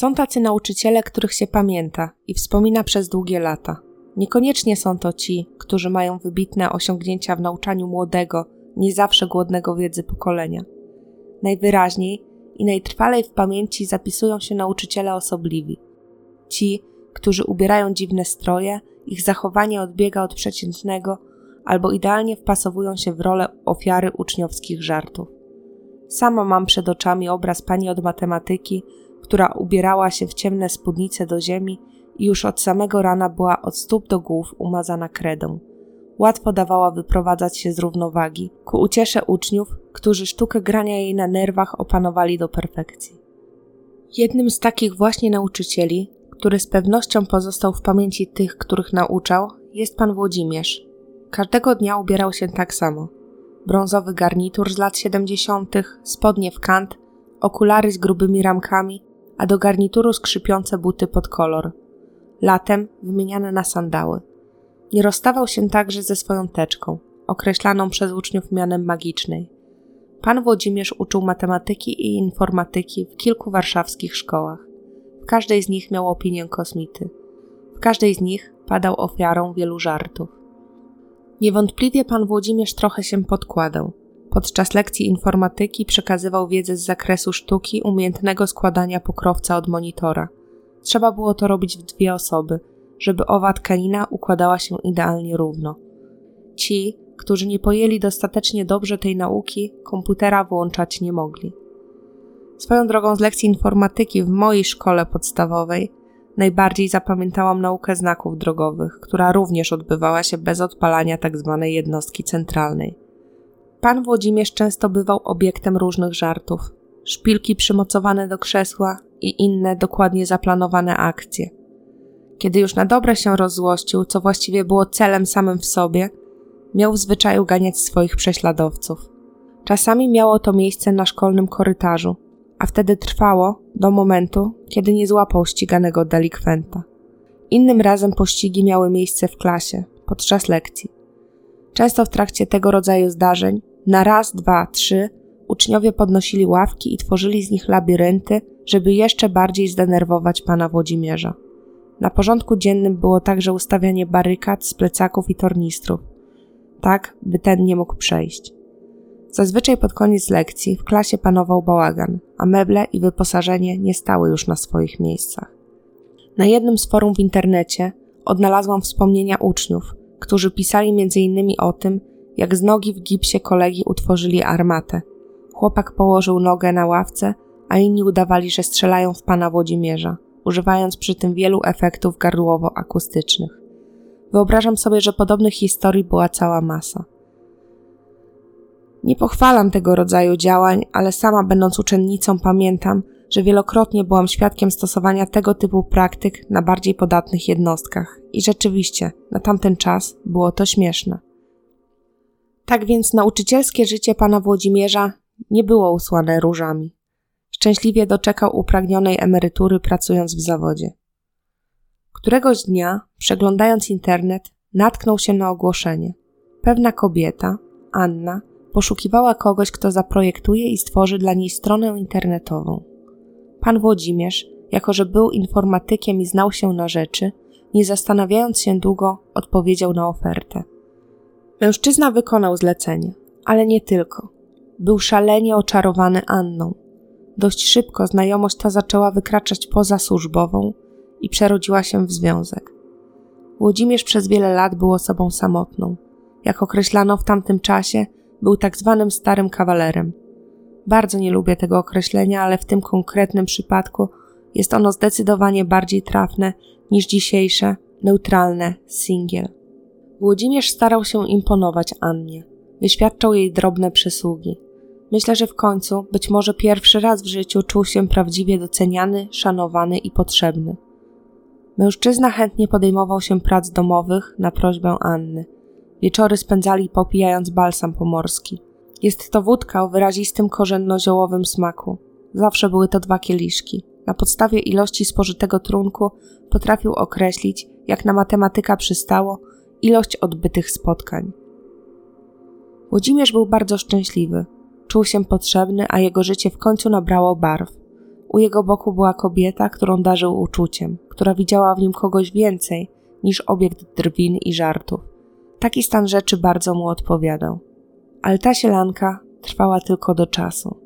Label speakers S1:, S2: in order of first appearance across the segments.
S1: Są tacy nauczyciele, których się pamięta i wspomina przez długie lata. Niekoniecznie są to ci, którzy mają wybitne osiągnięcia w nauczaniu młodego, nie zawsze głodnego wiedzy pokolenia. Najwyraźniej i najtrwalej w pamięci zapisują się nauczyciele osobliwi. Ci, którzy ubierają dziwne stroje, ich zachowanie odbiega od przeciętnego albo idealnie wpasowują się w rolę ofiary uczniowskich żartów. Sama mam przed oczami obraz pani od matematyki, która ubierała się w ciemne spódnice do ziemi i już od samego rana była od stóp do głów umazana kredą. Łatwo dawała wyprowadzać się z równowagi, ku uciesze uczniów, którzy sztukę grania jej na nerwach opanowali do perfekcji. Jednym z takich właśnie nauczycieli, który z pewnością pozostał w pamięci tych, których nauczał, jest pan Włodzimierz. Każdego dnia ubierał się tak samo. Brązowy garnitur z lat 70., spodnie w kant, okulary z grubymi ramkami, a do garnituru skrzypiące buty pod kolor. Latem wymieniane na sandały. Nie rozstawał się także ze swoją teczką, określaną przez uczniów mianem magicznej. Pan Włodzimierz uczył matematyki i informatyki w kilku warszawskich szkołach. W każdej z nich miał opinię kosmity. W każdej z nich padał ofiarą wielu żartów. Niewątpliwie pan Włodzimierz trochę się podkładał. Podczas lekcji informatyki przekazywał wiedzę z zakresu sztuki umiejętnego składania pokrowca od monitora. Trzeba było to robić w dwie osoby, żeby owa tkanina układała się idealnie równo. Ci, którzy nie pojęli dostatecznie dobrze tej nauki, komputera włączać nie mogli. Swoją drogą z lekcji informatyki w mojej szkole podstawowej najbardziej zapamiętałam naukę znaków drogowych, która również odbywała się bez odpalania tzw. Tak jednostki centralnej. Pan Włodzimierz często bywał obiektem różnych żartów. Szpilki przymocowane do krzesła i inne dokładnie zaplanowane akcje. Kiedy już na dobre się rozzłościł, co właściwie było celem samym w sobie, miał w zwyczaju ganiać swoich prześladowców. Czasami miało to miejsce na szkolnym korytarzu, a wtedy trwało do momentu, kiedy nie złapał ściganego delikwenta. Innym razem pościgi miały miejsce w klasie, podczas lekcji. Często w trakcie tego rodzaju zdarzeń, na raz, dwa, trzy, uczniowie podnosili ławki i tworzyli z nich labirynty, żeby jeszcze bardziej zdenerwować pana Włodzimierza. Na porządku dziennym było także ustawianie barykad z plecaków i tornistrów, tak by ten nie mógł przejść. Zazwyczaj pod koniec lekcji w klasie panował bałagan, a meble i wyposażenie nie stały już na swoich miejscach. Na jednym z forum w internecie odnalazłam wspomnienia uczniów, którzy pisali m.in. o tym, jak z nogi w gipsie kolegi utworzyli armatę. Chłopak położył nogę na ławce, a inni udawali, że strzelają w pana Włodzimierza, używając przy tym wielu efektów gardłowo-akustycznych. Wyobrażam sobie, że podobnych historii była cała masa. Nie pochwalam tego rodzaju działań, ale sama będąc uczennicą pamiętam, że wielokrotnie byłam świadkiem stosowania tego typu praktyk na bardziej podatnych jednostkach i rzeczywiście na tamten czas było to śmieszne. Tak więc nauczycielskie życie pana Włodzimierza nie było usłane różami. Szczęśliwie doczekał upragnionej emerytury pracując w zawodzie. Któregoś dnia, przeglądając internet, natknął się na ogłoszenie. Pewna kobieta, Anna, poszukiwała kogoś, kto zaprojektuje i stworzy dla niej stronę internetową. Pan Włodzimierz, jako że był informatykiem i znał się na rzeczy, nie zastanawiając się długo, odpowiedział na ofertę. Mężczyzna wykonał zlecenie, ale nie tylko. Był szalenie oczarowany Anną. Dość szybko znajomość ta zaczęła wykraczać poza służbową i przerodziła się w związek. Włodzimierz przez wiele lat był osobą samotną. Jak określano w tamtym czasie, był tak zwanym starym kawalerem. Bardzo nie lubię tego określenia, ale w tym konkretnym przypadku jest ono zdecydowanie bardziej trafne niż dzisiejsze, neutralne singiel. Włodzimierz starał się imponować Annie. Wyświadczał jej drobne przysługi. Myślę, że w końcu, być może pierwszy raz w życiu, czuł się prawdziwie doceniany, szanowany i potrzebny. Mężczyzna chętnie podejmował się prac domowych na prośbę Anny. Wieczory spędzali popijając balsam pomorski. Jest to wódka o wyrazistym korzenno-ziołowym smaku. Zawsze były to dwa kieliszki. Na podstawie ilości spożytego trunku potrafił określić, jak na matematyka przystało, ilość odbytych spotkań. Włodzimierz był bardzo szczęśliwy. Czuł się potrzebny, a jego życie w końcu nabrało barw. U jego boku była kobieta, którą darzył uczuciem, która widziała w nim kogoś więcej niż obiekt drwin i żartów. Taki stan rzeczy bardzo mu odpowiadał. Ale ta sielanka trwała tylko do czasu.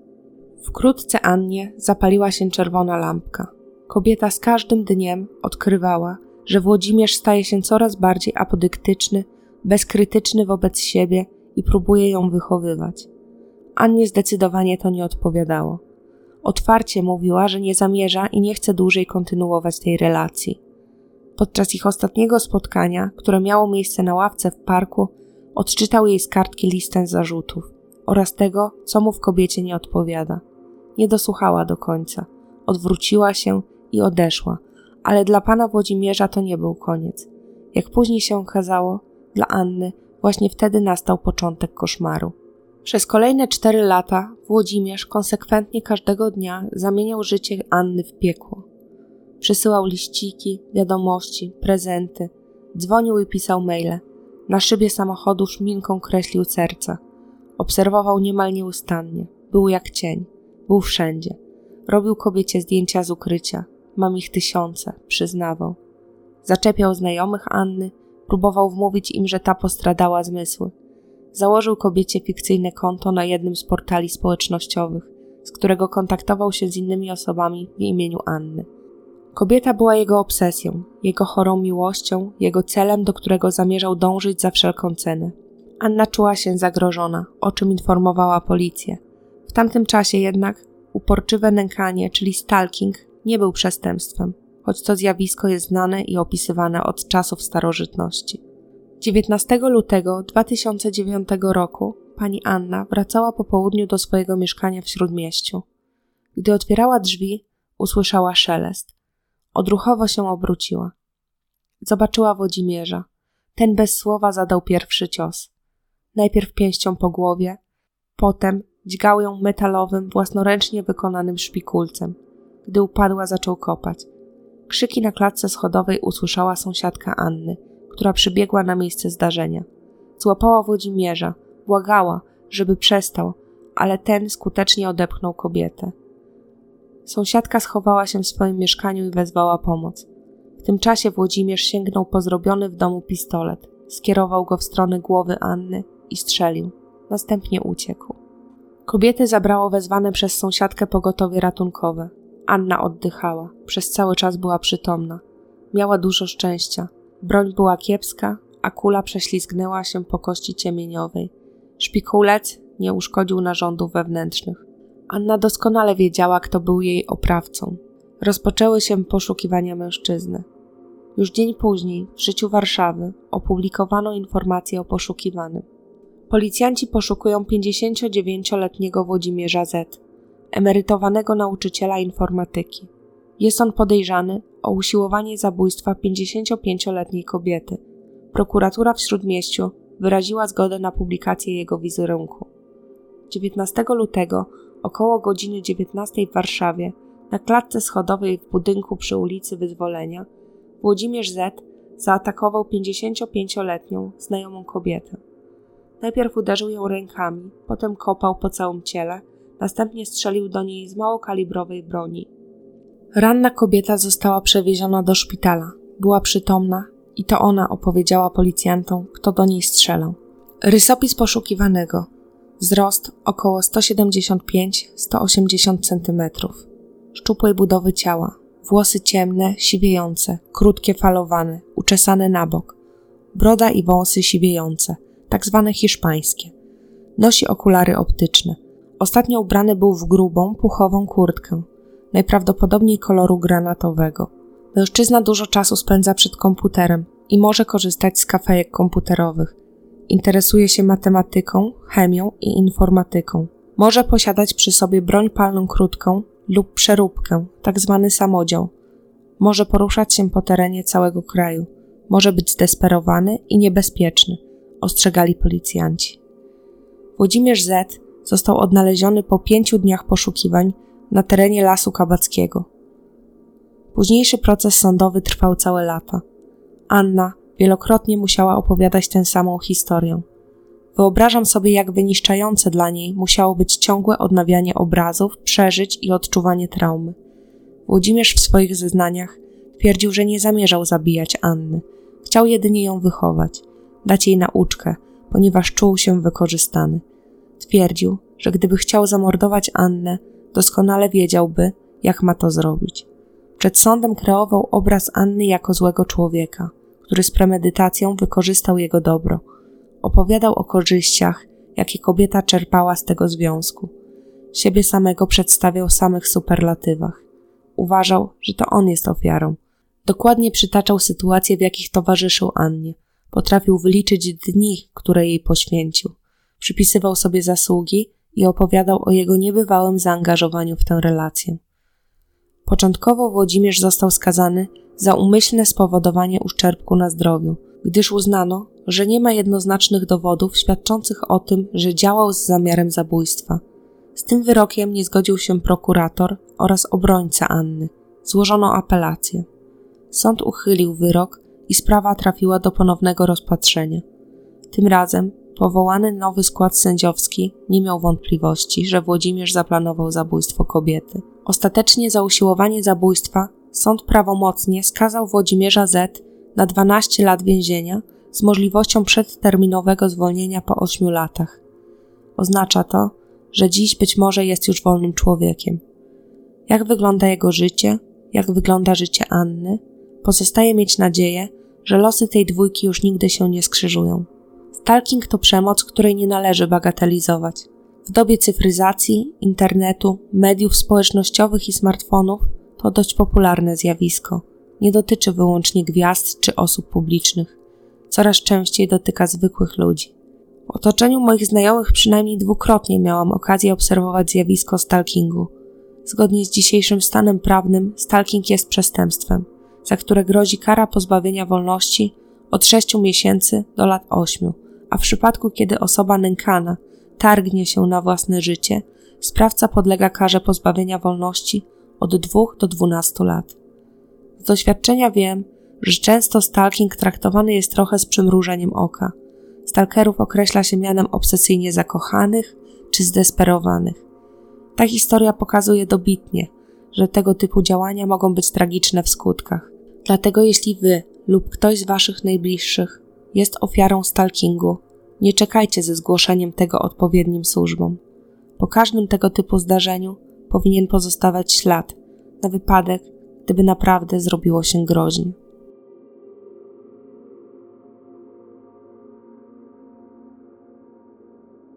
S1: Wkrótce Annie zapaliła się czerwona lampka. Kobieta z każdym dniem odkrywała, że Włodzimierz staje się coraz bardziej apodyktyczny, bezkrytyczny wobec siebie i próbuje ją wychowywać. Annie zdecydowanie to nie odpowiadało. Otwarcie mówiła, że nie zamierza i nie chce dłużej kontynuować tej relacji. Podczas ich ostatniego spotkania, które miało miejsce na ławce w parku, odczytał jej z kartki listę zarzutów oraz tego, co mu w kobiecie nie odpowiada. Nie dosłuchała do końca. Odwróciła się i odeszła, ale dla pana Włodzimierza to nie był koniec. Jak później się okazało, dla Anny właśnie wtedy nastał początek koszmaru. Przez kolejne cztery lata Włodzimierz konsekwentnie każdego dnia zamieniał życie Anny w piekło. Przysyłał liściki, wiadomości, prezenty, dzwonił i pisał maile. Na szybie samochodu szminką kreślił serca. Obserwował niemal nieustannie. Był jak cień. Był wszędzie. Robił kobiecie zdjęcia z ukrycia. Mam ich tysiące, przyznawał. Zaczepiał znajomych Anny, próbował wmówić im, że ta postradała zmysły. Założył kobiecie fikcyjne konto na jednym z portali społecznościowych, z którego kontaktował się z innymi osobami w imieniu Anny. Kobieta była jego obsesją, jego chorą miłością, jego celem, do którego zamierzał dążyć za wszelką cenę. Anna czuła się zagrożona, o czym informowała policję. W tamtym czasie jednak uporczywe nękanie, czyli stalking, nie był przestępstwem, choć to zjawisko jest znane i opisywane od czasów starożytności. 19 lutego 2009 roku pani Anna wracała po południu do swojego mieszkania w śródmieściu. Gdy otwierała drzwi, usłyszała szelest. Odruchowo się obróciła. Zobaczyła Włodzimierza. Ten bez słowa zadał pierwszy cios. Najpierw pięścią po głowie, potem dźgał ją metalowym, własnoręcznie wykonanym szpikulcem. Gdy upadła, zaczął kopać. Krzyki na klatce schodowej usłyszała sąsiadka Anny, która przybiegła na miejsce zdarzenia. Złapała Włodzimierza, błagała, żeby przestał, ale ten skutecznie odepchnął kobietę. Sąsiadka schowała się w swoim mieszkaniu i wezwała pomoc. W tym czasie Włodzimierz sięgnął po zrobiony w domu pistolet, skierował go w stronę głowy Anny i strzelił. Następnie uciekł. Kobiety zabrało wezwane przez sąsiadkę pogotowie ratunkowe. Anna oddychała, przez cały czas była przytomna. Miała dużo szczęścia. Broń była kiepska, a kula prześlizgnęła się po kości ciemieniowej. Szpikulec nie uszkodził narządów wewnętrznych. Anna doskonale wiedziała, kto był jej oprawcą. Rozpoczęły się poszukiwania mężczyzny. Już dzień później, w życiu Warszawy, opublikowano informację o poszukiwanym. Policjanci poszukują 59-letniego Włodzimierza Z, emerytowanego nauczyciela informatyki. Jest on podejrzany o usiłowanie zabójstwa 55-letniej kobiety. Prokuratura w Śródmieściu wyraziła zgodę na publikację jego wizerunku. 19 lutego około godziny 19 w Warszawie na klatce schodowej w budynku przy ulicy Wyzwolenia Włodzimierz Z zaatakował 55-letnią znajomą kobietę. Najpierw uderzył ją rękami, potem kopał po całym ciele, następnie strzelił do niej z małokalibrowej broni. Ranna kobieta została przewieziona do szpitala. Była przytomna i to ona opowiedziała policjantom, kto do niej strzelał. Rysopis poszukiwanego. Wzrost około 175-180 cm. Szczupłej budowy ciała. Włosy ciemne, siwiejące, krótkie falowane, uczesane na bok. Broda i wąsy siwiejące, tak zwane hiszpańskie. Nosi okulary optyczne. Ostatnio ubrany był w grubą, puchową kurtkę, najprawdopodobniej koloru granatowego. Mężczyzna dużo czasu spędza przed komputerem i może korzystać z kafejek komputerowych. Interesuje się matematyką, chemią i informatyką. Może posiadać przy sobie broń palną krótką lub przeróbkę, tak zwany samodział. Może poruszać się po terenie całego kraju. Może być zdesperowany i niebezpieczny, ostrzegali policjanci. Włodzimierz Z został odnaleziony po pięciu dniach poszukiwań na terenie Lasu Kabackiego. Późniejszy proces sądowy trwał całe lata. Anna wielokrotnie musiała opowiadać tę samą historię. Wyobrażam sobie, jak wyniszczające dla niej musiało być ciągłe odnawianie obrazów, przeżyć i odczuwanie traumy. Włodzimierz w swoich zeznaniach twierdził, że nie zamierzał zabijać Anny. Chciał jedynie ją wychować, dać jej nauczkę, ponieważ czuł się wykorzystany. Twierdził, że gdyby chciał zamordować Annę, doskonale wiedziałby, jak ma to zrobić. Przed sądem kreował obraz Anny jako złego człowieka, który z premedytacją wykorzystał jego dobro. Opowiadał o korzyściach, jakie kobieta czerpała z tego związku. Siebie samego przedstawiał w samych superlatywach. Uważał, że to on jest ofiarą. Dokładnie przytaczał sytuacje, w jakich towarzyszył Annie. Potrafił wyliczyć dni, które jej poświęcił. Przypisywał sobie zasługi i opowiadał o jego niebywałym zaangażowaniu w tę relację. Początkowo Włodzimierz został skazany za umyślne spowodowanie uszczerbku na zdrowiu, gdyż uznano, że nie ma jednoznacznych dowodów świadczących o tym, że działał z zamiarem zabójstwa. Z tym wyrokiem nie zgodził się prokurator oraz obrońca Anny. Złożono apelację. Sąd uchylił wyrok i sprawa trafiła do ponownego rozpatrzenia. Tym razem powołany nowy skład sędziowski nie miał wątpliwości, że Włodzimierz zaplanował zabójstwo kobiety. Ostatecznie za usiłowanie zabójstwa sąd prawomocnie skazał Włodzimierza Z na 12 lat więzienia z możliwością przedterminowego zwolnienia po 8 latach. Oznacza to, że dziś być może jest już wolnym człowiekiem. Jak wygląda jego życie, jak wygląda życie Anny, pozostaje mieć nadzieję, że losy tej dwójki już nigdy się nie skrzyżują. Stalking to przemoc, której nie należy bagatelizować. W dobie cyfryzacji, internetu, mediów społecznościowych i smartfonów to dość popularne zjawisko. Nie dotyczy wyłącznie gwiazd czy osób publicznych. Coraz częściej dotyka zwykłych ludzi. W otoczeniu moich znajomych przynajmniej dwukrotnie miałam okazję obserwować zjawisko stalkingu. Zgodnie z dzisiejszym stanem prawnym, stalking jest przestępstwem, za które grozi kara pozbawienia wolności od 6 miesięcy do lat 8, a w przypadku, kiedy osoba nękana targnie się na własne życie, sprawca podlega karze pozbawienia wolności od 2 do 12 lat. Z doświadczenia wiem, że często stalking traktowany jest trochę z przymrużeniem oka. Stalkerów określa się mianem obsesyjnie zakochanych czy zdesperowanych. Ta historia pokazuje dobitnie, że tego typu działania mogą być tragiczne w skutkach. Dlatego jeśli wy lub ktoś z waszych najbliższych jest ofiarą stalkingu, nie czekajcie ze zgłoszeniem tego odpowiednim służbom. Po każdym tego typu zdarzeniu powinien pozostawać ślad, na wypadek, gdyby naprawdę zrobiło się groźnie.